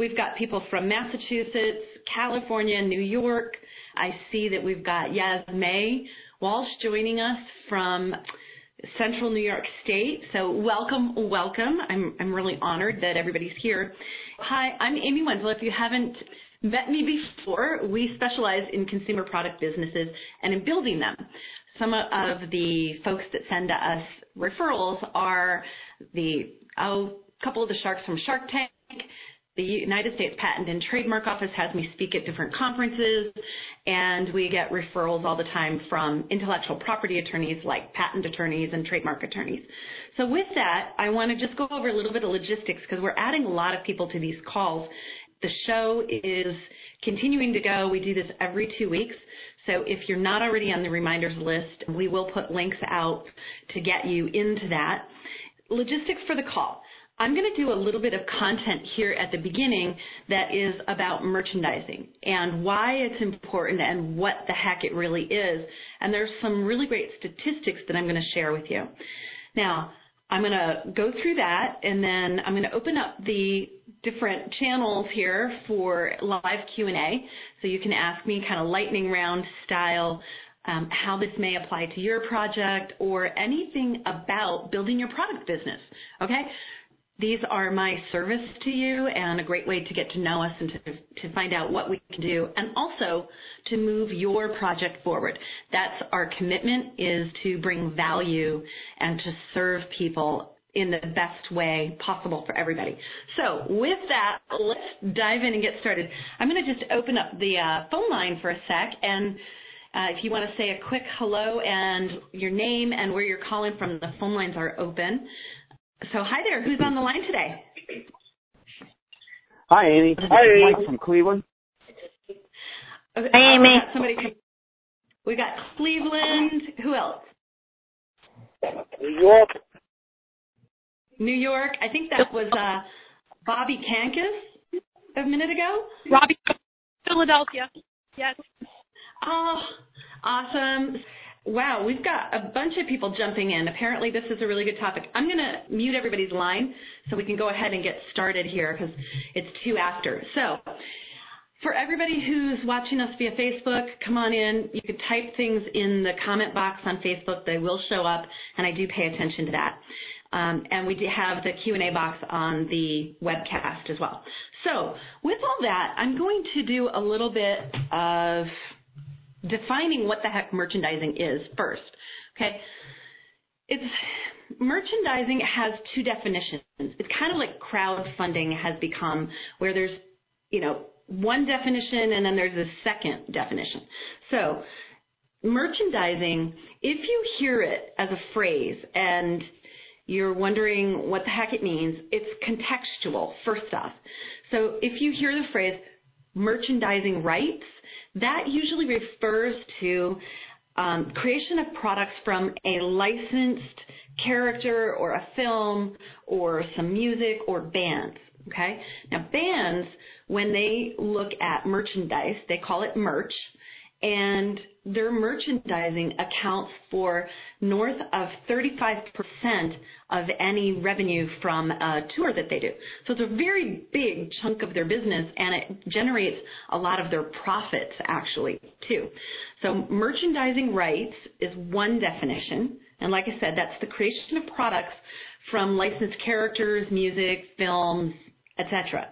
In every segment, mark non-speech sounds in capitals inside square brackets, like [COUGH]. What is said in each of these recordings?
We've got people from Massachusetts, California, New York. I see that we've got Yas May Walsh joining us from Central New York State. So welcome, welcome. I'm, I'm really honored that everybody's here. Hi, I'm Amy Wenzel. If you haven't met me before, we specialize in consumer product businesses and in building them. Some of the folks that send us referrals are the oh, couple of the sharks from Shark Tank, the United States Patent and Trademark Office has me speak at different conferences, and we get referrals all the time from intellectual property attorneys like patent attorneys and trademark attorneys. So with that, I want to just go over a little bit of logistics because we're adding a lot of people to these calls. The show is continuing to go. We do this every two weeks. So if you're not already on the reminders list, we will put links out to get you into that. Logistics for the call. I'm going to do a little bit of content here at the beginning that is about merchandising and why it's important and what the heck it really is. And there's some really great statistics that I'm going to share with you. Now, I'm going to go through that and then I'm going to open up the different channels here for live Q&A so you can ask me kind of lightning round style um, how this may apply to your project or anything about building your product business. Okay? These are my service to you and a great way to get to know us and to, to find out what we can do and also to move your project forward. That's our commitment is to bring value and to serve people in the best way possible for everybody. So with that, let's dive in and get started. I'm going to just open up the uh, phone line for a sec and uh, if you want to say a quick hello and your name and where you're calling from, the phone lines are open. So hi there. Who's on the line today? Hi, Amy. Hi, Mike from Cleveland. Okay, Hi, Amy. Somebody. We got Cleveland. Who else? New York. New York. I think that was uh, Bobby Kankas a minute ago. Robbie, Philadelphia. Yes. Oh, awesome. Wow, we've got a bunch of people jumping in. Apparently, this is a really good topic. I'm going to mute everybody's line so we can go ahead and get started here because it's two after. So, for everybody who's watching us via Facebook, come on in. You can type things in the comment box on Facebook. They will show up, and I do pay attention to that. Um, and we do have the Q&A box on the webcast as well. So, with all that, I'm going to do a little bit of defining what the heck merchandising is first. Okay, it's merchandising has two definitions. It's kind of like crowdfunding has become, where there's you know one definition and then there's a second definition. So merchandising, if you hear it as a phrase and you're wondering what the heck it means, it's contextual, first off. So if you hear the phrase merchandising rights, that usually refers to um, creation of products from a licensed character or a film or some music or bands. Okay? Now, bands, when they look at merchandise, they call it merch, and their merchandising accounts for north of 35% of any revenue from a tour that they do. So it's a very big chunk of their business and it generates a lot of their profits actually too. So merchandising rights is one definition. And like I said, that's the creation of products from licensed characters, music, films, etc.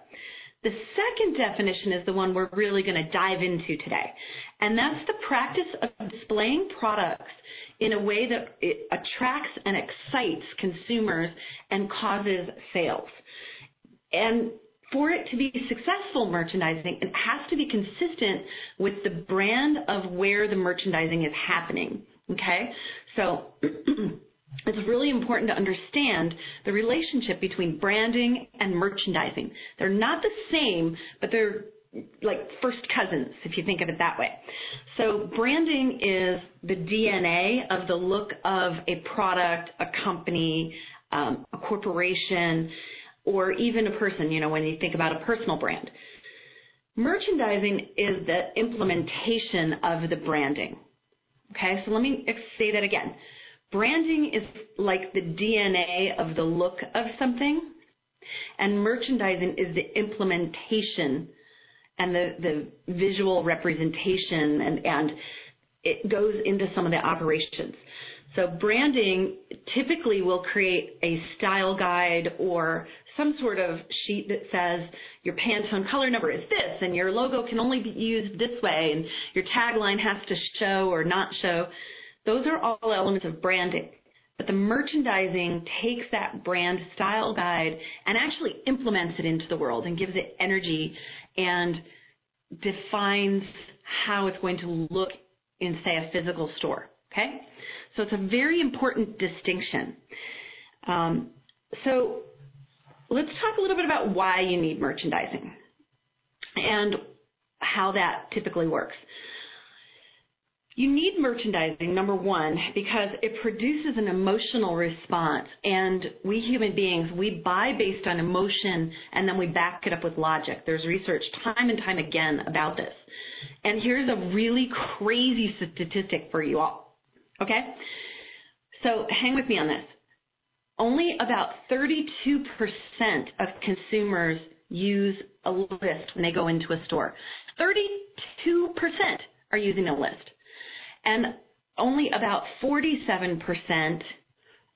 The second definition is the one we're really going to dive into today, and that's the practice of displaying products in a way that it attracts and excites consumers and causes sales. And for it to be successful merchandising, it has to be consistent with the brand of where the merchandising is happening. Okay? So [CLEARS THROAT] it's really important to understand the relationship between branding and merchandising. They're not the same, but they're like first cousins, if you think of it that way. So branding is the DNA of the look of a product, a company, um, a corporation, or even a person, you know, when you think about a personal brand. Merchandising is the implementation of the branding. Okay, so let me say that again. Branding is like the DNA of the look of something, And merchandising is the implementation and the, the visual representation and, and it goes into some of the operations. So branding typically will create a style guide or some sort of sheet that says your Pantone color number is this and your logo can only be used this way and your tagline has to show or not show. Those are all elements of branding. But the merchandising takes that brand style guide and actually implements it into the world and gives it energy and defines how it's going to look in, say, a physical store. Okay? So it's a very important distinction. Um, so let's talk a little bit about why you need merchandising and how that typically works. You need merchandising, number one, because it produces an emotional response. And we human beings, we buy based on emotion and then we back it up with logic. There's research time and time again about this. And here's a really crazy statistic for you all. Okay? So hang with me on this. Only about 32% of consumers use a list when they go into a store. 32% are using a list. And only about 47%,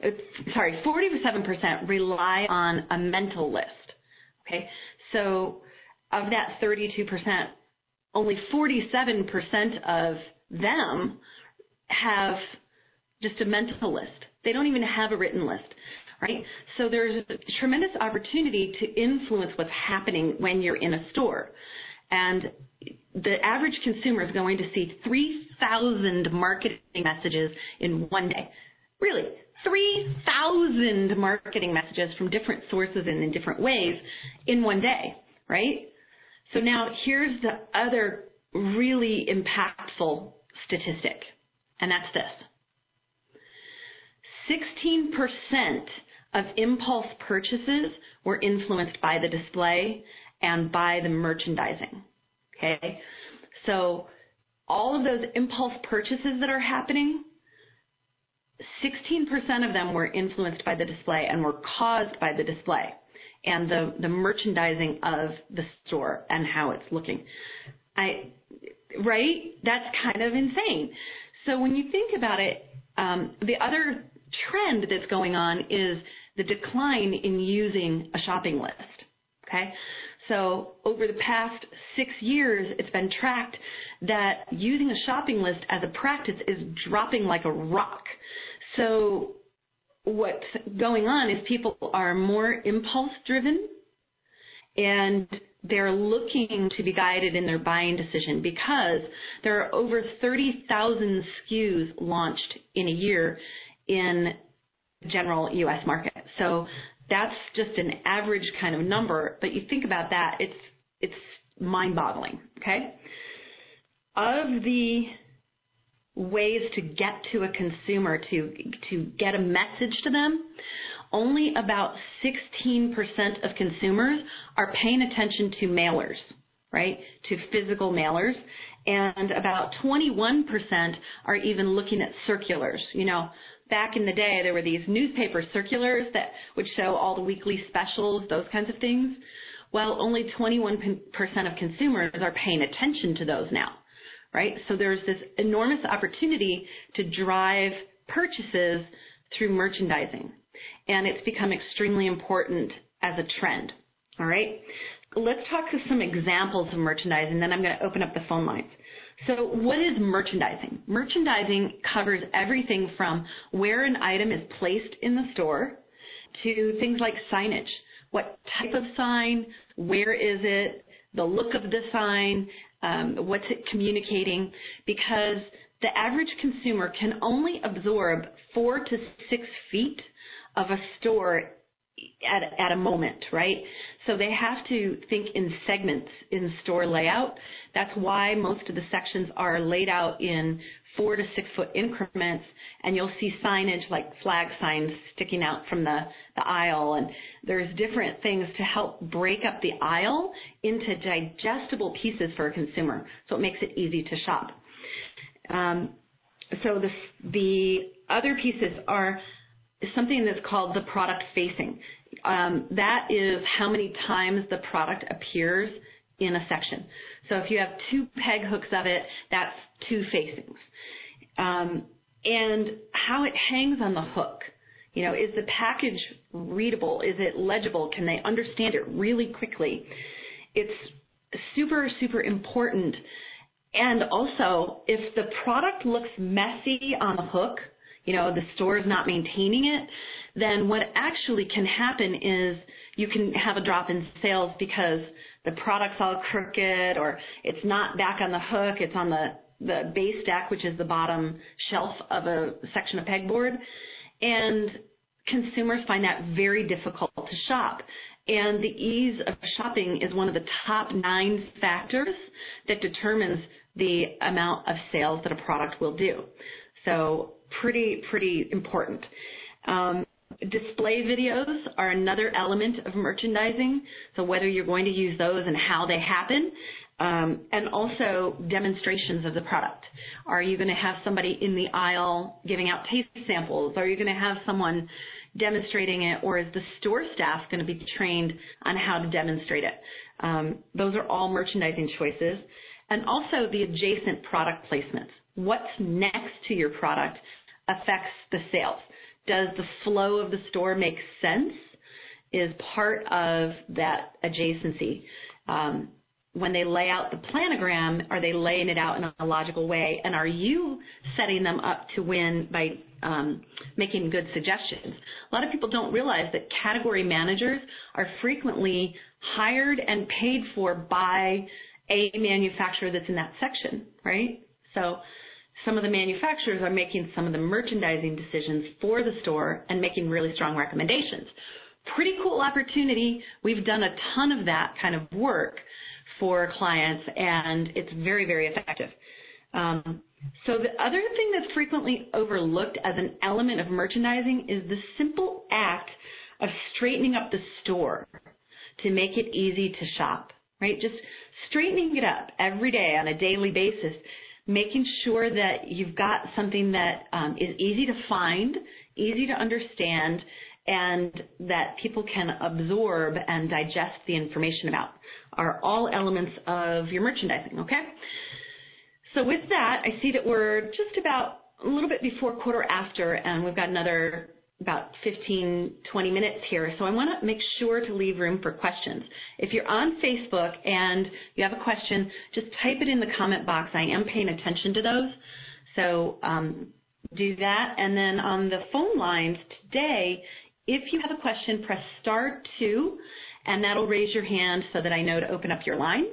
uh, sorry, 47% rely on a mental list. Okay? So of that 32%, only 47% of them have just a mental list. They don't even have a written list, right? So there's a tremendous opportunity to influence what's happening when you're in a store. And the average consumer is going to see 3,000 marketing messages in one day. Really, 3,000 marketing messages from different sources and in different ways in one day, right? So now here's the other really impactful statistic, and that's this. 16% of impulse purchases were influenced by the display and by the merchandising. Okay? So all of those impulse purchases that are happening, 16% of them were influenced by the display and were caused by the display and the, the merchandising of the store and how it's looking. I, right? That's kind of insane. So when you think about it, um, the other trend that's going on is the decline in using a shopping list. Okay? So over the past six years, it's been tracked that using a shopping list as a practice is dropping like a rock. So what's going on is people are more impulse driven and they're looking to be guided in their buying decision because there are over 30,000 SKUs launched in a year in general U.S. market. So that's just an average kind of number, but you think about that, it's it's mind-boggling. Okay. Of the ways to get to a consumer to to get a message to them, only about 16% of consumers are paying attention to mailers, right? To physical mailers, and about 21% are even looking at circulars. You know, back in the day, there were these newspaper circulars that would show all the weekly specials, those kinds of things. Well, only 21% of consumers are paying attention to those now, right? So there's this enormous opportunity to drive purchases through merchandising. And it's become extremely important as a trend. All right. Let's talk to some examples of merchandising, then I'm going to open up the phone lines. So what is merchandising? Merchandising covers everything from where an item is placed in the store to things like signage. What type of sign? Where is it? The look of the sign? Um, what's it communicating? Because the average consumer can only absorb four to six feet of a store at, at a moment, right? So they have to think in segments in store layout. That's why most of the sections are laid out in four to six foot increments and you'll see signage like flag signs sticking out from the, the aisle and there's different things to help break up the aisle into digestible pieces for a consumer so it makes it easy to shop. Um, so the, the other pieces are something that's called the product facing. Um, that is how many times the product appears in a section. So if you have two peg hooks of it, that's two facings. Um, and how it hangs on the hook. You know, is the package readable? Is it legible? Can they understand it really quickly? It's super, super important. And also, if the product looks messy on the hook, you know, the store is not maintaining it, then what actually can happen is you can have a drop in sales because the product's all crooked or it's not back on the hook, it's on the, the base deck, which is the bottom shelf of a section of pegboard. And consumers find that very difficult to shop. And the ease of shopping is one of the top nine factors that determines the amount of sales that a product will do. So pretty, pretty important. Um, display videos are another element of merchandising. So whether you're going to use those and how they happen, um, and also demonstrations of the product. Are you going to have somebody in the aisle giving out taste samples? Are you going to have someone demonstrating it, or is the store staff going to be trained on how to demonstrate it? Um, those are all merchandising choices. And also the adjacent product placements. What's next to your product affects the sales. Does the flow of the store make sense? Is part of that adjacency. Um, when they lay out the planogram, are they laying it out in a logical way? And are you setting them up to win by um, making good suggestions? A lot of people don't realize that category managers are frequently hired and paid for by a manufacturer that's in that section, right? So some of the manufacturers are making some of the merchandising decisions for the store and making really strong recommendations. Pretty cool opportunity. We've done a ton of that kind of work for clients and it's very, very effective. Um, so the other thing that's frequently overlooked as an element of merchandising is the simple act of straightening up the store to make it easy to shop, right? Just straightening it up every day on a daily basis making sure that you've got something that um, is easy to find, easy to understand, and that people can absorb and digest the information about are all elements of your merchandising, okay? So with that, I see that we're just about a little bit before quarter after, and we've got another about 15, 20 minutes here, so I want to make sure to leave room for questions. If you're on Facebook and you have a question, just type it in the comment box. I am paying attention to those, so um, do that. And then on the phone lines today, if you have a question, press star two, and that'll raise your hand so that I know to open up your line.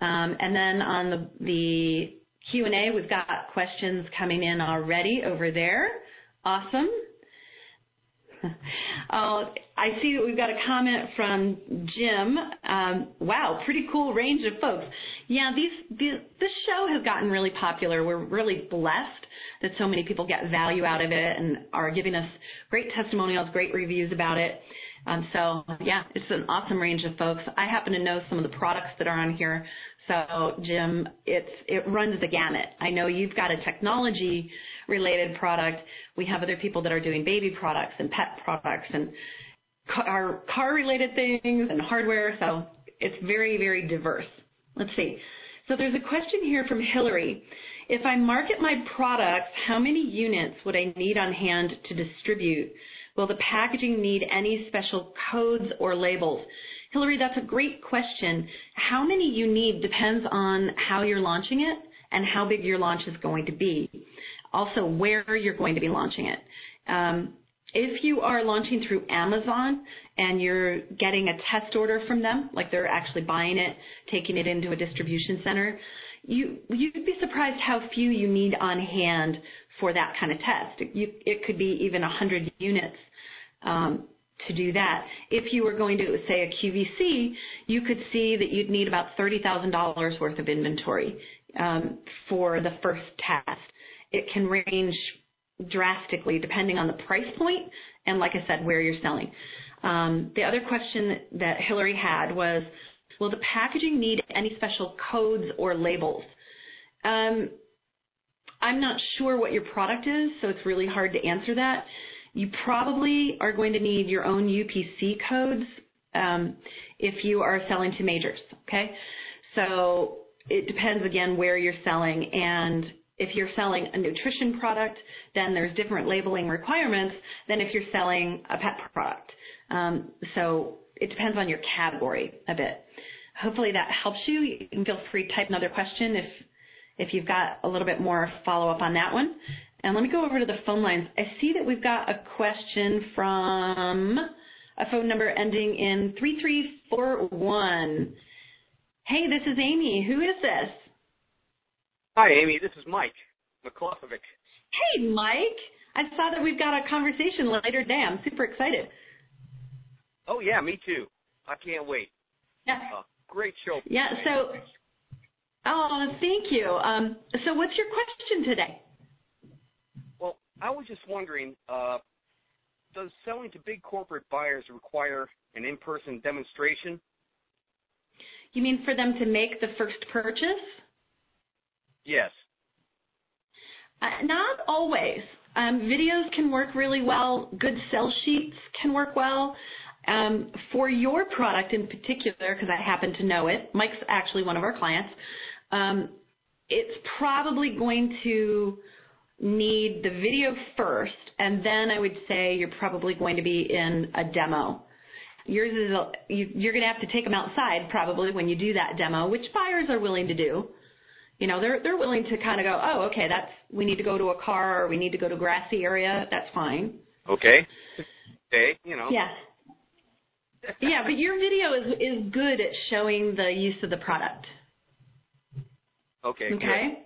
Um, and then on the, the Q&A, we've got questions coming in already over there. Awesome. Uh, [LAUGHS] I see that we've got a comment from Jim. Um, wow, pretty cool range of folks. Yeah, these, these, this show has gotten really popular. We're really blessed that so many people get value out of it and are giving us great testimonials, great reviews about it. Um, so yeah, it's an awesome range of folks. I happen to know some of the products that are on here. So Jim, it's it runs the gamut. I know you've got a technology related product. We have other people that are doing baby products and pet products and car, car related things and hardware. So it's very, very diverse. Let's see. So there's a question here from Hillary. If I market my products, how many units would I need on hand to distribute? Will the packaging need any special codes or labels? Hillary, that's a great question. How many you need depends on how you're launching it and how big your launch is going to be also where you're going to be launching it. Um, if you are launching through Amazon and you're getting a test order from them, like they're actually buying it, taking it into a distribution center, you, you'd be surprised how few you need on hand for that kind of test. You, it could be even 100 units um, to do that. If you were going to, say, a QVC, you could see that you'd need about $30,000 worth of inventory um, for the first test it can range drastically depending on the price point and, like I said, where you're selling. Um, the other question that Hillary had was, will the packaging need any special codes or labels? Um, I'm not sure what your product is, so it's really hard to answer that. You probably are going to need your own UPC codes um, if you are selling to majors. Okay, so it depends again where you're selling and if you're selling a nutrition product, then there's different labeling requirements than if you're selling a pet product. Um, so it depends on your category a bit. Hopefully that helps you. You can feel free to type another question if if you've got a little bit more follow up on that one. And let me go over to the phone lines. I see that we've got a question from a phone number ending in 3341. Hey, this is Amy. Who is this? Hi, Amy. This is Mike McCloskovic. Hey, Mike. I saw that we've got a conversation later today. I'm super excited. Oh, yeah, me too. I can't wait. Yeah. Uh, great show. Yeah, so, oh, thank you. Um, so, what's your question today? Well, I was just wondering uh, does selling to big corporate buyers require an in person demonstration? You mean for them to make the first purchase? Yes. Uh, not always. Um, videos can work really well. Good sell sheets can work well. Um, for your product in particular, because I happen to know it, Mike's actually one of our clients. Um, it's probably going to need the video first, and then I would say you're probably going to be in a demo. Yours is a, you, you're going to have to take them outside probably when you do that demo, which buyers are willing to do. You know, they're they're willing to kind of go, oh, okay, that's we need to go to a car or we need to go to a grassy area. That's fine. Okay. Okay. You know. Yeah. yeah, but your video is is good at showing the use of the product. Okay. Okay.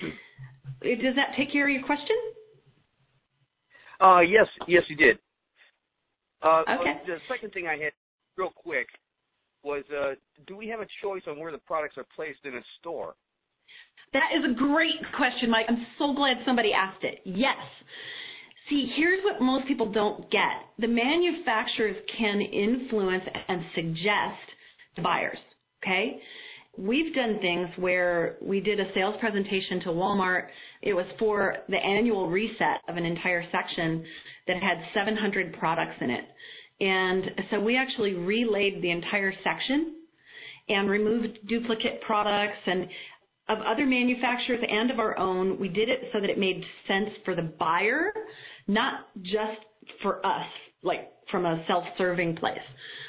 Good. Does that take care of your question? Uh, yes, yes, you did. Uh, okay. The second thing I had, real quick, was uh, do we have a choice on where the products are placed in a store? That is a great question, Mike. I'm so glad somebody asked it. Yes. See, here's what most people don't get. The manufacturers can influence and suggest to buyers, okay? We've done things where we did a sales presentation to Walmart. It was for the annual reset of an entire section that had 700 products in it. And so we actually relayed the entire section and removed duplicate products and of other manufacturers and of our own. We did it so that it made sense for the buyer, not just for us, like from a self-serving place.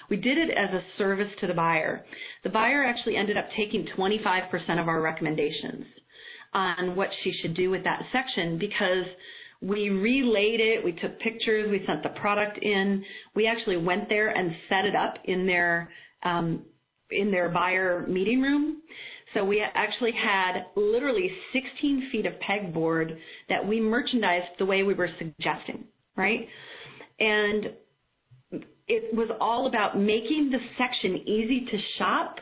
We did it as a service to the buyer. The buyer actually ended up taking 25% of our recommendations on what she should do with that section because we relayed it, we took pictures, we sent the product in. We actually went there and set it up in their um, in their buyer meeting room. So we actually had literally 16 feet of pegboard that we merchandised the way we were suggesting, right? And it was all about making the section easy to shop,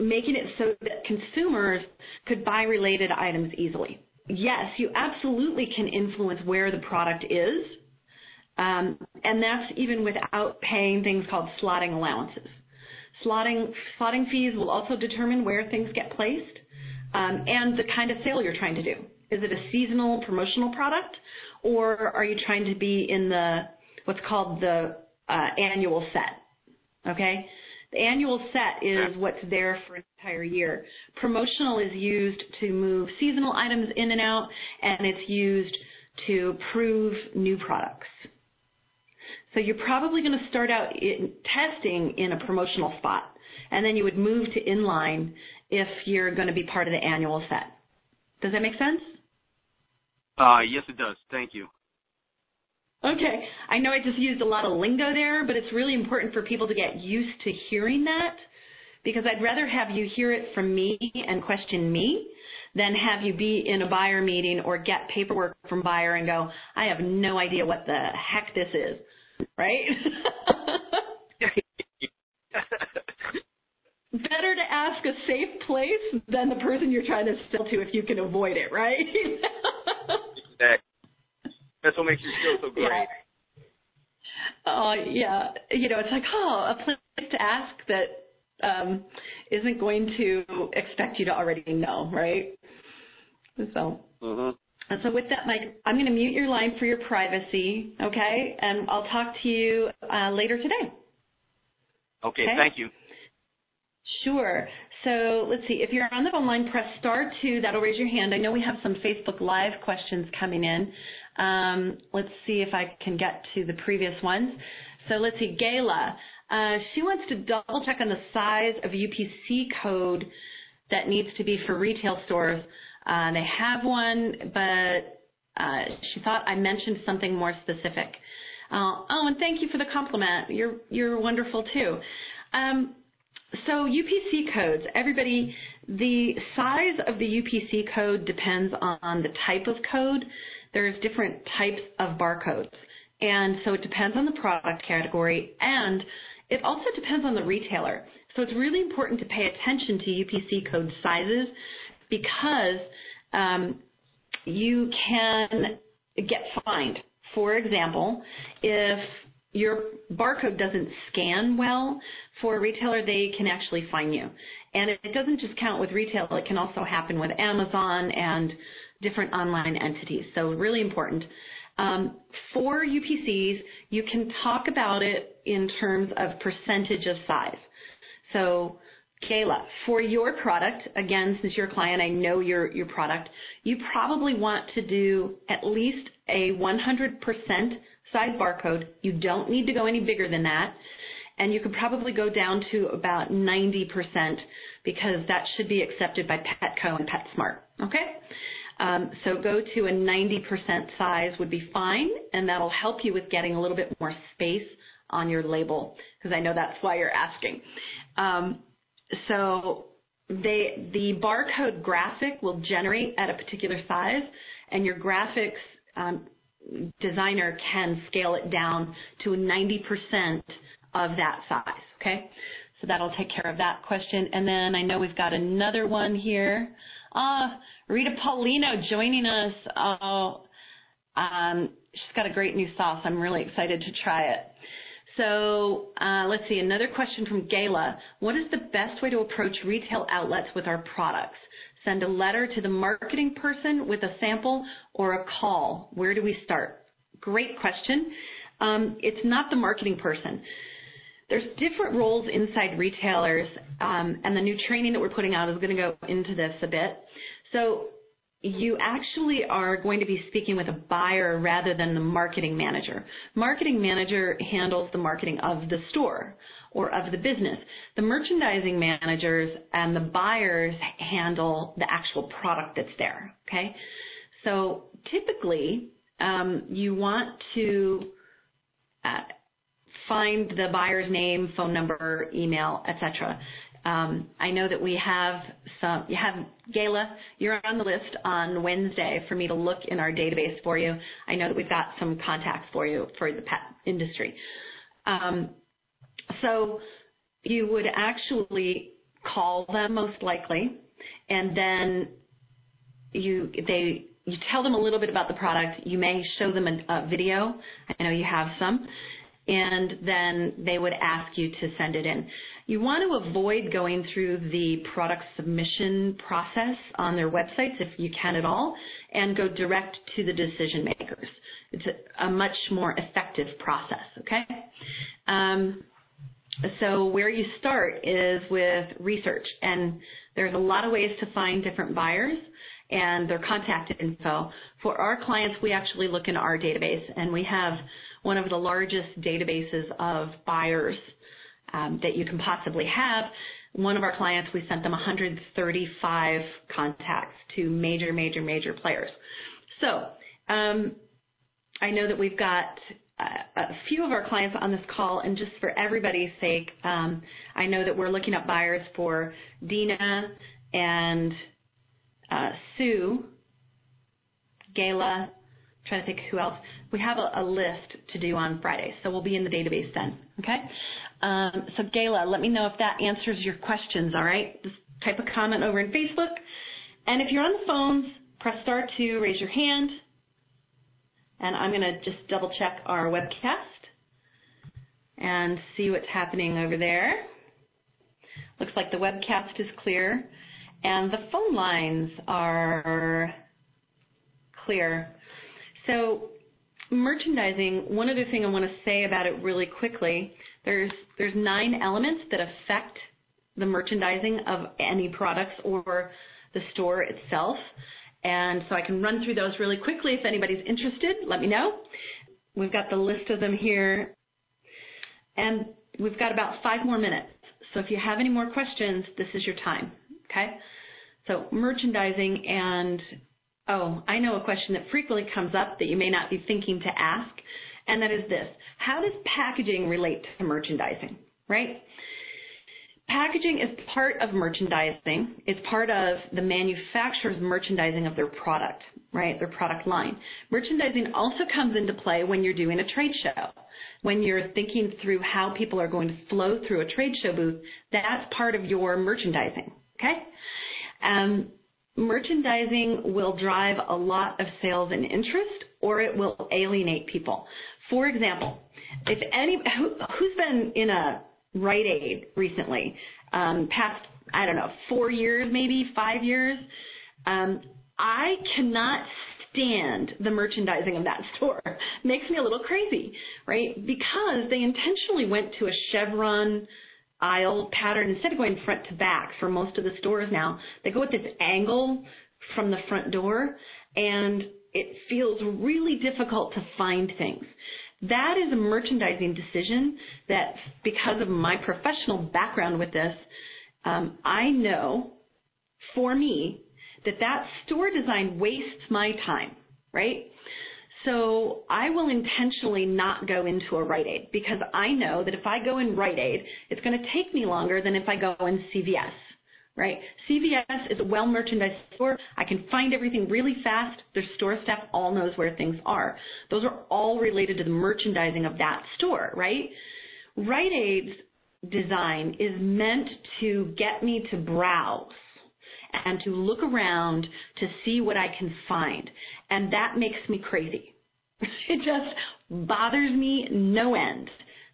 making it so that consumers could buy related items easily yes, you absolutely can influence where the product is. Um, and that's even without paying things called slotting allowances. Slotting, slotting fees will also determine where things get placed um, and the kind of sale you're trying to do. Is it a seasonal promotional product or are you trying to be in the what's called the uh, annual set? Okay? The annual set is what's there for an entire year. Promotional is used to move seasonal items in and out, and it's used to prove new products. So you're probably going to start out in testing in a promotional spot, and then you would move to inline if you're going to be part of the annual set. Does that make sense? Uh, yes, it does. Thank you. Okay. I know I just used a lot of lingo there, but it's really important for people to get used to hearing that because I'd rather have you hear it from me and question me than have you be in a buyer meeting or get paperwork from buyer and go, I have no idea what the heck this is. Right? [LAUGHS] Better to ask a safe place than the person you're trying to sell to if you can avoid it, right? [LAUGHS] That's what makes you feel so great. Yeah. Oh yeah, you know it's like oh a place to ask that um, isn't going to expect you to already know, right? So mm-hmm. And so with that, Mike, I'm going to mute your line for your privacy, okay? And I'll talk to you uh, later today. Okay, okay, thank you. Sure. So let's see. If you're on the phone line, press star two. That'll raise your hand. I know we have some Facebook Live questions coming in. Um, let's see if I can get to the previous ones. So let's see. Gayla, uh, she wants to double check on the size of UPC code that needs to be for retail stores. Uh, they have one, but uh, she thought I mentioned something more specific. Uh, oh, and thank you for the compliment. You're you're wonderful too. Um, so UPC codes, everybody, the size of the UPC code depends on the type of code. There's different types of barcodes. And so it depends on the product category and it also depends on the retailer. So it's really important to pay attention to UPC code sizes because um, you can get fined. For example, if your barcode doesn't scan well for a retailer, they can actually fine you. And it doesn't just count with retail, it can also happen with Amazon and different online entities. So really important. Um, for UPCs, you can talk about it in terms of percentage of size. So Kayla, for your product, again, since you're a client, I know your, your product, you probably want to do at least a 100% side barcode. You don't need to go any bigger than that. And you could probably go down to about 90% because that should be accepted by Petco and PetSmart. Okay? Um, so go to a 90% size would be fine, and that'll help you with getting a little bit more space on your label because I know that's why you're asking. Um, so they, the barcode graphic will generate at a particular size, and your graphics um, designer can scale it down to 90% of that size. Okay, so that'll take care of that question. And then I know we've got another one here. Ah, Rita Paulino joining us. Oh, um, she's got a great new sauce. I'm really excited to try it. So uh, let's see, another question from Gayla. What is the best way to approach retail outlets with our products? Send a letter to the marketing person with a sample or a call? Where do we start? Great question. Um, it's not the marketing person. There's different roles inside retailers, um, and the new training that we're putting out is going to go into this a bit. So you actually are going to be speaking with a buyer rather than the marketing manager. Marketing manager handles the marketing of the store or of the business. The merchandising managers and the buyers handle the actual product that's there. Okay, so typically um, you want to uh, find the buyer's name, phone number, email, etc. Um, I know that we have some. You have Gayla. You're on the list on Wednesday for me to look in our database for you. I know that we've got some contacts for you for the pet industry. Um, so you would actually call them most likely, and then you they you tell them a little bit about the product. You may show them a, a video. I know you have some, and then they would ask you to send it in. You want to avoid going through the product submission process on their websites if you can at all and go direct to the decision makers. It's a, a much more effective process, okay? Um, so where you start is with research and there's a lot of ways to find different buyers and their contact info. For our clients, we actually look in our database and we have one of the largest databases of buyers um, that you can possibly have. One of our clients, we sent them 135 contacts to major, major, major players. So um, I know that we've got uh, a few of our clients on this call, and just for everybody's sake, um, I know that we're looking up buyers for Dina and uh, Sue, Gayla, trying to think who else. We have a, a, list to do on Friday, so we'll be in the database then. Okay. Um, so Gayla, let me know if that answers your questions. All right. Just type a comment over in Facebook, and if you're on the phones, press star two, raise your hand, and I'm going to just double check our webcast and see what's happening over there. Looks like the webcast is clear, and the phone lines are clear. So merchandising, one other thing I want to say about it really quickly, there's there's nine elements that affect the merchandising of any products or the store itself. And so I can run through those really quickly. If anybody's interested, let me know. We've got the list of them here. And we've got about five more minutes. So if you have any more questions, this is your time. Okay? So merchandising and oh, I know a question that frequently comes up that you may not be thinking to ask, and that is this. How does packaging relate to merchandising? Right? Packaging is part of merchandising. It's part of the manufacturer's merchandising of their product, right? Their product line. Merchandising also comes into play when you're doing a trade show. When you're thinking through how people are going to flow through a trade show booth, that's part of your merchandising, okay? Um, merchandising will drive a lot of sales and interest or it will alienate people. For example, if any, who, who's been in a Rite Aid recently, um, past, I don't know, four years, maybe five years. Um, I cannot stand the merchandising of that [LAUGHS] store. Makes me a little crazy, right? Because they intentionally went to a chevron aisle pattern instead of going front to back for most of the stores now. They go with this angle from the front door and it feels really difficult to find things. That is a merchandising decision that, because of my professional background with this, um, I know for me that that store design wastes my time, right? So I will intentionally not go into a Rite Aid because I know that if I go in Rite Aid, it's going to take me longer than if I go in CVS right? CVS is a well merchandised store. I can find everything really fast. Their store staff all knows where things are. Those are all related to the merchandising of that store, right? Rite Aid's design is meant to get me to browse and to look around to see what I can find. And that makes me crazy. [LAUGHS] it just bothers me no end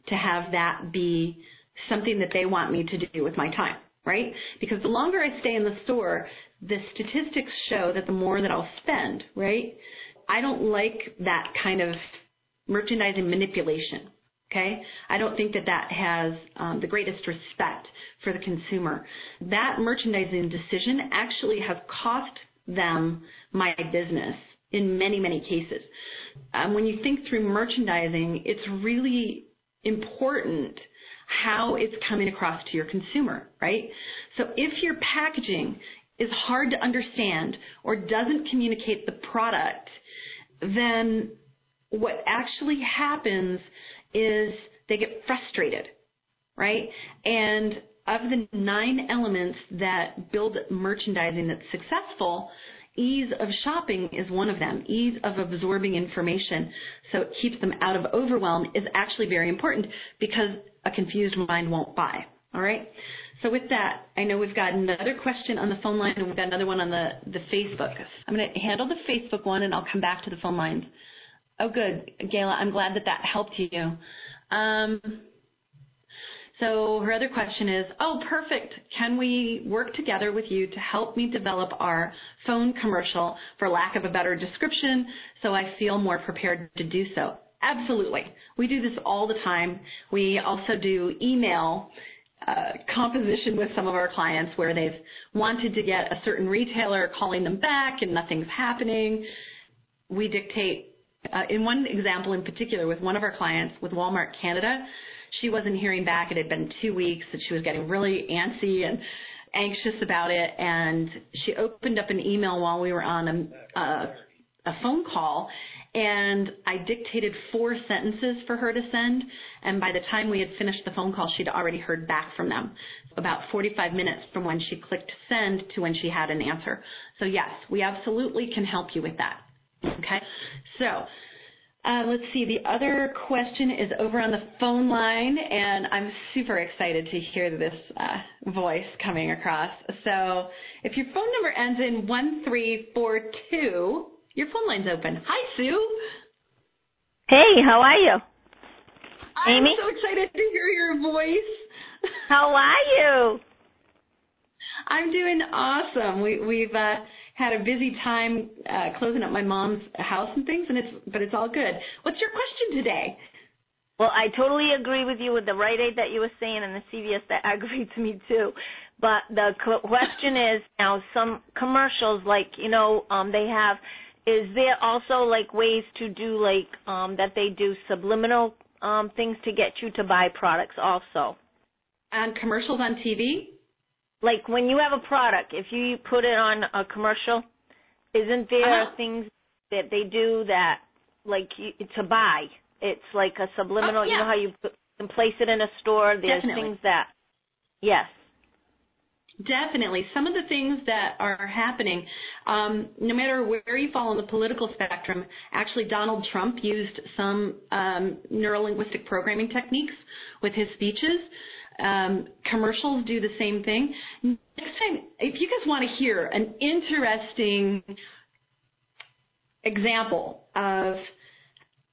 to have that be something that they want me to do with my time right? Because the longer I stay in the store, the statistics show that the more that I'll spend, right? I don't like that kind of merchandising manipulation. Okay, I don't think that that has um, the greatest respect for the consumer. That merchandising decision actually has cost them my business in many, many cases. Um, when you think through merchandising, it's really important how it's coming across to your consumer, right? So if your packaging is hard to understand or doesn't communicate the product, then what actually happens is they get frustrated, right? And of the nine elements that build merchandising that's successful, ease of shopping is one of them. Ease of absorbing information so it keeps them out of overwhelm is actually very important because a confused mind won't buy. All right? So with that, I know we've got another question on the phone line and we've got another one on the, the Facebook. I'm going to handle the Facebook one and I'll come back to the phone lines. Oh, good. Gayla, I'm glad that that helped you. Um, so her other question is, oh, perfect. Can we work together with you to help me develop our phone commercial, for lack of a better description, so I feel more prepared to do so? Absolutely. We do this all the time. We also do email uh, composition with some of our clients where they've wanted to get a certain retailer calling them back and nothing's happening. We dictate, uh, in one example in particular with one of our clients with Walmart Canada, she wasn't hearing back. It had been two weeks and she was getting really antsy and anxious about it. And she opened up an email while we were on a, a, a phone call and I dictated four sentences for her to send. And by the time we had finished the phone call, she'd already heard back from them. About 45 minutes from when she clicked send to when she had an answer. So yes, we absolutely can help you with that. Okay. So let's see. The other question is over on the phone line, and I'm super excited to hear this uh, voice coming across. So if your phone number ends in 1342, your phone line's open. Hi, Sue. Hey, how are you? Amy? I'm so excited to hear your voice. How are you? I'm doing awesome. We, we've uh, had a busy time uh, closing up my mom's house and things, and it's but it's all good. What's your question today? Well, I totally agree with you with the Rite Aid that you were saying and the CVS that [LAUGHS] aggravates me too. But the question is now some commercials like you know um they have is there also like ways to do like um that they do subliminal um things to get you to buy products also and commercials on TV like when you have a product if you put it on a commercial isn't there uh-huh. things that they do that like you, to buy it's like a subliminal oh, yeah. you know how you put, can place it in a store there's Definitely. things that yes Definitely. Some of the things that are happening, um, no matter where you fall on the political spectrum, actually Donald Trump used some um, neurolinguistic programming techniques with his speeches. Um, commercials do the same thing. Next time, if you guys want to hear an interesting example of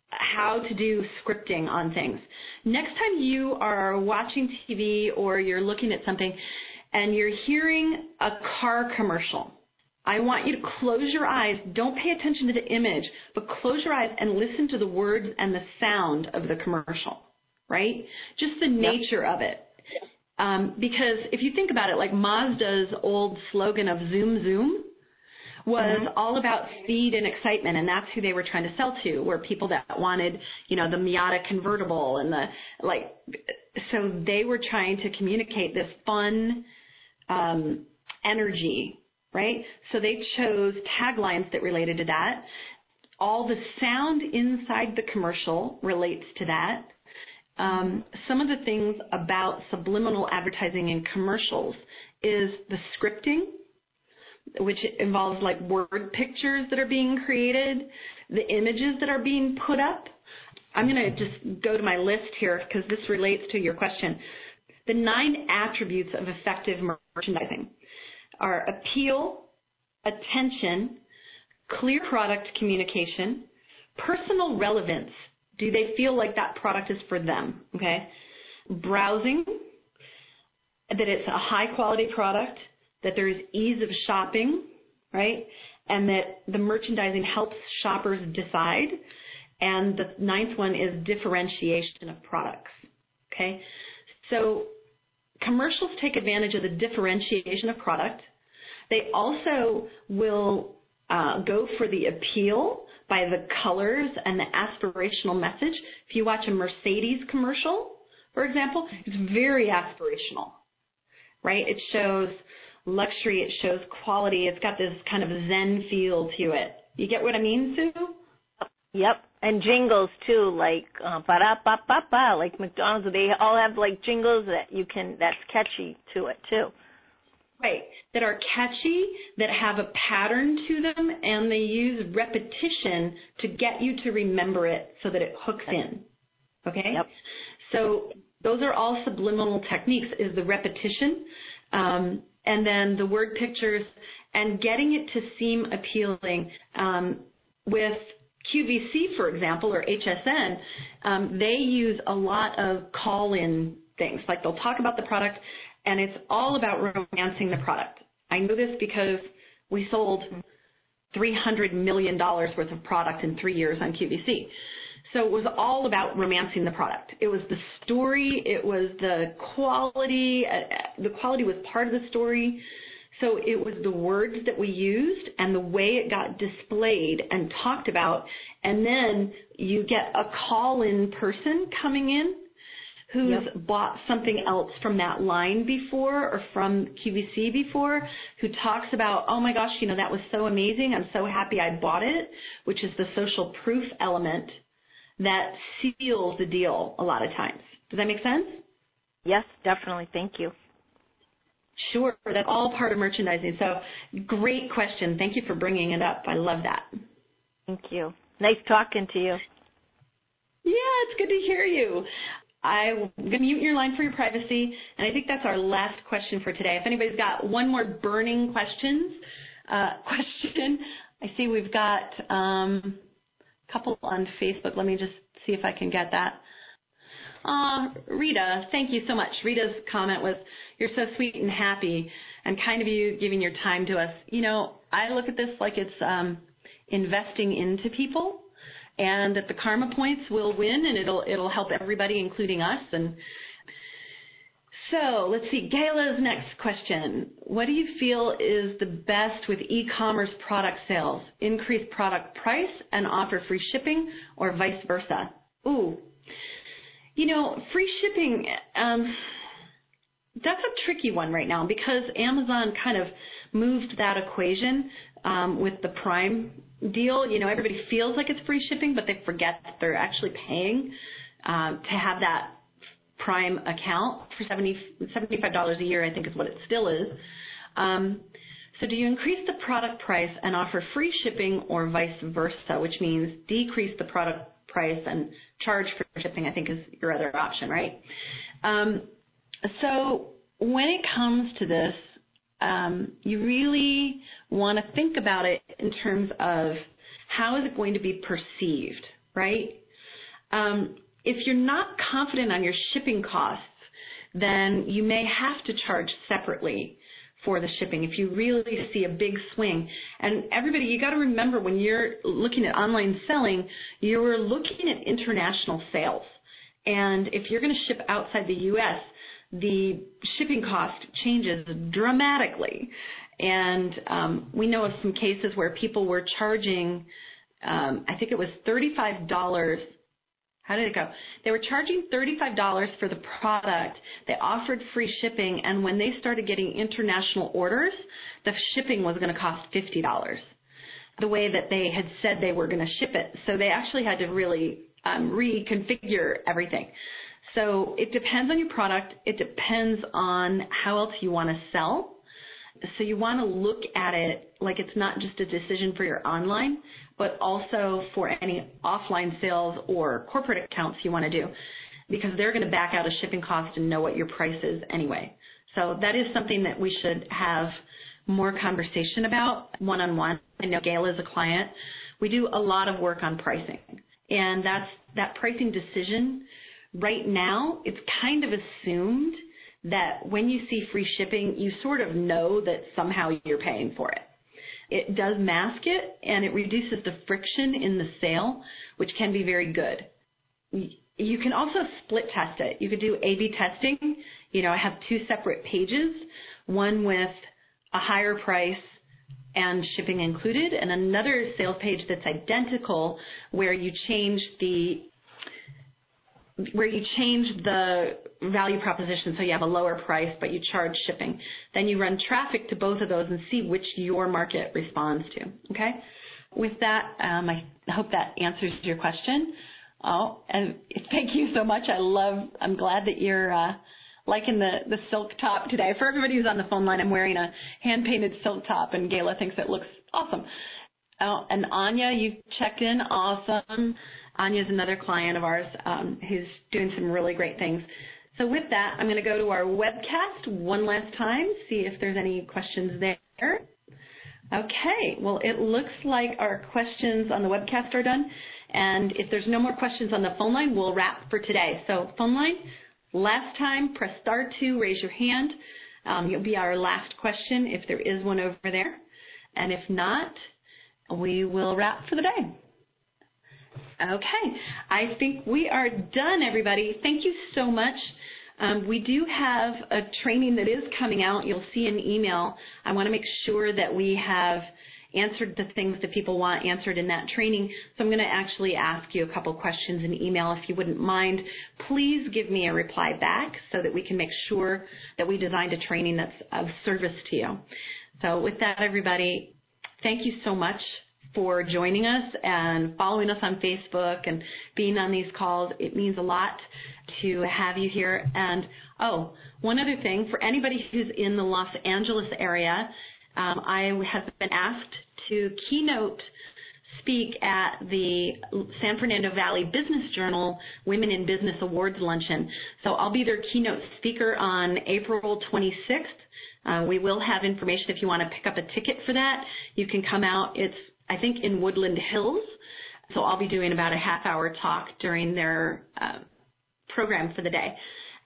how to do scripting on things, next time you are watching TV or you're looking at something, and you're hearing a car commercial, I want you to close your eyes. Don't pay attention to the image, but close your eyes and listen to the words and the sound of the commercial, right? Just the nature yep. of it. Um, because if you think about it, like Mazda's old slogan of Zoom Zoom was mm-hmm. all about speed and excitement, and that's who they were trying to sell to, were people that wanted, you know, the Miata convertible and the like. So they were trying to communicate this fun, um, energy, right? So they chose taglines that related to that. All the sound inside the commercial relates to that. Um, some of the things about subliminal advertising in commercials is the scripting, which involves like word pictures that are being created, the images that are being put up. I'm going to just go to my list here because this relates to your question. The nine attributes of effective merchandising are appeal, attention, clear product communication, personal relevance. Do they feel like that product is for them? Okay. Browsing, that it's a high quality product, that there is ease of shopping, right? And that the merchandising helps shoppers decide. And the ninth one is differentiation of products. Okay. So commercials take advantage of the differentiation of product. They also will uh, go for the appeal by the colors and the aspirational message. If you watch a Mercedes commercial, for example, it's very aspirational, right? It shows luxury, it shows quality, it's got this kind of zen feel to it. You get what I mean, Sue? Yep and jingles too, like uh, ba da ba ba ba, like McDonald's. They all have like jingles that you can that's catchy to it too. Right, that are catchy, that have a pattern to them, and they use repetition to get you to remember it so that it hooks in. Okay. Yep. So those are all subliminal techniques. Is the repetition, um, and then the word pictures, and getting it to seem appealing um, with QVC, for example, or HSN, um, they use a lot of call-in things. Like they'll talk about the product, and it's all about romancing the product. I know this because we sold $300 million worth of product in three years on QVC. So it was all about romancing the product. It was the story, it was the quality, uh, the quality was part of the story. So it was the words that we used and the way it got displayed and talked about. And then you get a call in person coming in who's yep. bought something else from that line before or from QVC before, who talks about, oh my gosh, you know, that was so amazing. I'm so happy I bought it, which is the social proof element that seals the deal a lot of times. Does that make sense? Yes, definitely. Thank you. Sure, that's all part of merchandising. So great question. Thank you for bringing it up. I love that. Thank you. Nice talking to you. Yeah, it's good to hear you. I'm going to mute your line for your privacy, and I think that's our last question for today. If anybody's got one more burning questions, uh, [LAUGHS] question, I see we've got um, a couple on Facebook. Let me just see if I can get that. Uh, Rita, thank you so much. Rita's comment was, "You're so sweet and happy, and kind of you giving your time to us." You know, I look at this like it's um, investing into people, and that the karma points will win, and it'll it'll help everybody, including us. And so let's see, Gayla's next question. What do you feel is the best with e-commerce product sales? Increase product price and offer free shipping or vice versa? Ooh, you know, free shipping, um, that's a tricky one right now because Amazon kind of moved that equation with the Prime deal. You know, everybody feels like it's free shipping, but they forget that they're actually paying um, to have that Prime account for 70, $75 a year, I think is what it still is. Um, so do you increase the product price and offer free shipping or vice versa, which means decrease the product price and charge for shipping, I think is your other option, right? Um, so when it comes to this, um, you really want to think about it in terms of how is it going to be perceived, right? Um, if you're not confident on your shipping costs, then you may have to charge separately for the shipping if you really see a big swing. And everybody, you got to remember when you're looking at online selling, you're looking at international sales. And if you're going to ship outside the U.S., the shipping cost changes dramatically. And um, we know of some cases where people were charging, um, I think it was $35 how did it go? They were charging $35 for the product. They offered free shipping, and when they started getting international orders, the shipping was going to cost $50 the way that they had said they were going to ship it. So they actually had to really um, reconfigure everything. So it depends on your product. It depends on how else you want to sell. So you want to look at it like it's not just a decision for your online, but also for any offline sales or corporate accounts you want to do because they're going to back out a shipping cost and know what your price is anyway. So that is something that we should have more conversation about one-on-one. I know Gail is a client. We do a lot of work on pricing and that's that pricing decision right now it's kind of assumed that when you see free shipping you sort of know that somehow you're paying for it it does mask it and it reduces the friction in the sale, which can be very good. You can also split test it. You could do A-B testing. You know, I have two separate pages, one with a higher price and shipping included, and another sales page that's identical where you change the where you change the value proposition so you have a lower price but you charge shipping. Then you run traffic to both of those and see which your market responds to. Okay? With that, um, I hope that answers your question. Oh, and [LAUGHS] thank you so much. I love, I'm glad that you're uh, liking the, the silk top today. For everybody who's on the phone line, I'm wearing a hand painted silk top and Gayla thinks it looks awesome. Oh, and Anya, you checked in. Awesome. Anya is another client of ours um, who's doing some really great things. So with that, I'm going to go to our webcast one last time, see if there's any questions there. Okay, well, it looks like our questions on the webcast are done. And if there's no more questions on the phone line, we'll wrap for today. So phone line, last time, press star two, raise your hand. Um, you'll be our last question if there is one over there. And if not, we will wrap for the day. Okay, I think we are done, everybody. Thank you so much. Um, we do have a training that is coming out. You'll see an email. I want to make sure that we have answered the things that people want answered in that training. So I'm going to actually ask you a couple questions in email if you wouldn't mind. Please give me a reply back so that we can make sure that we designed a training that's of service to you. So with that, everybody, thank you so much for joining us and following us on Facebook and being on these calls. It means a lot to have you here. And oh, one other thing for anybody who's in the Los Angeles area, um, I have been asked to keynote speak at the San Fernando Valley Business Journal Women in Business Awards Luncheon. So I'll be their keynote speaker on April 26th. Uh, we will have information if you want to pick up a ticket for that. You can come out. It's I think in Woodland Hills. So I'll be doing about a half hour talk during their uh, program for the day.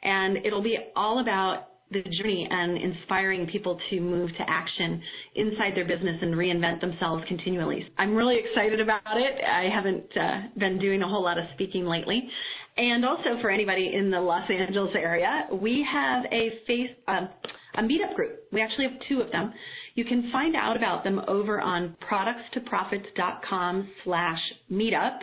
And it'll be all about the journey and inspiring people to move to action inside their business and reinvent themselves continually. I'm really excited about it. I haven't uh, been doing a whole lot of speaking lately. And also for anybody in the Los Angeles area, we have a face um, a meetup group. We actually have two of them. You can find out about them over on productstoprofits.com slash meetup.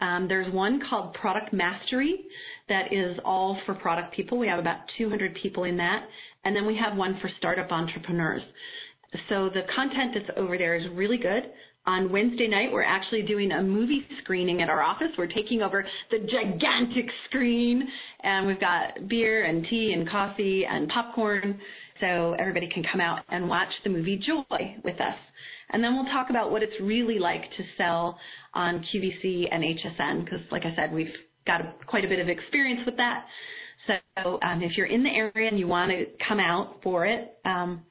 Um, there's one called Product Mastery that is all for product people. We have about 200 people in that. And then we have one for startup entrepreneurs. So the content that's over there is really good. On Wednesday night, we're actually doing a movie screening at our office. We're taking over the gigantic screen, and we've got beer and tea and coffee and popcorn, so everybody can come out and watch the movie Joy with us. And then we'll talk about what it's really like to sell on QVC and HSN, because like I said, we've got a, quite a bit of experience with that. So um, if you're in the area and you want to come out for it, um,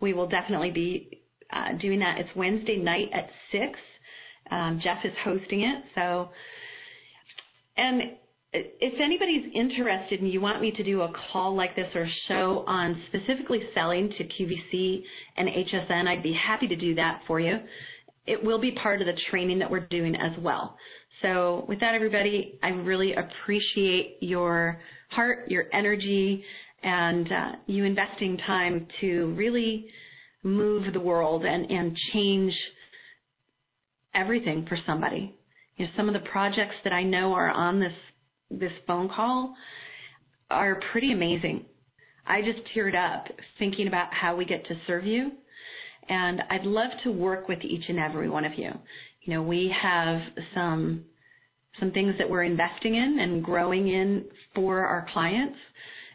we will definitely be uh, doing that. It's Wednesday night at 6. Um, Jeff is hosting it. So, and if anybody's interested and you want me to do a call like this or a show on specifically selling to QVC and HSN, I'd be happy to do that for you. It will be part of the training that we're doing as well. So with that, everybody, I really appreciate your heart, your energy, and uh, you investing time to really move the world and, and change everything for somebody. You know, some of the projects that I know are on this this phone call are pretty amazing. I just teared up thinking about how we get to serve you. And I'd love to work with each and every one of you. You know, we have some some things that we're investing in and growing in for our clients,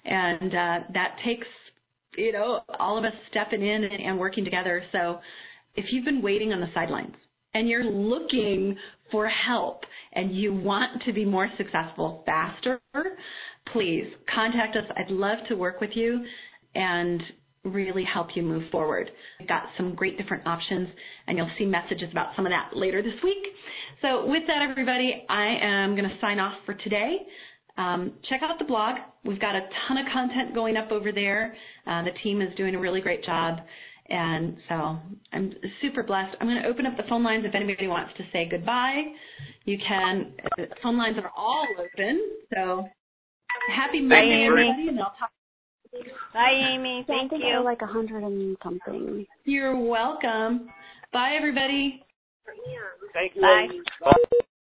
and uh, that takes you know all of us stepping in and, and working together. So, if you've been waiting on the sidelines and you're looking for help and you want to be more successful faster, please contact us. I'd love to work with you and really help you move forward. We've got some great different options, and you'll see messages about some of that later this week. So, with that, everybody, I am going to sign off for today. Um, check out the blog. We've got a ton of content going up over there. Uh, the team is doing a really great job. And so I'm super blessed. I'm going to open up the phone lines if anybody wants to say goodbye. You can. The phone lines are all open. So happy Monday, everybody, and I'll talk Bye, Amy. Thank yeah, I think you. like a hundred and something. You're welcome. Bye, everybody. Thank you. Bye. Bye.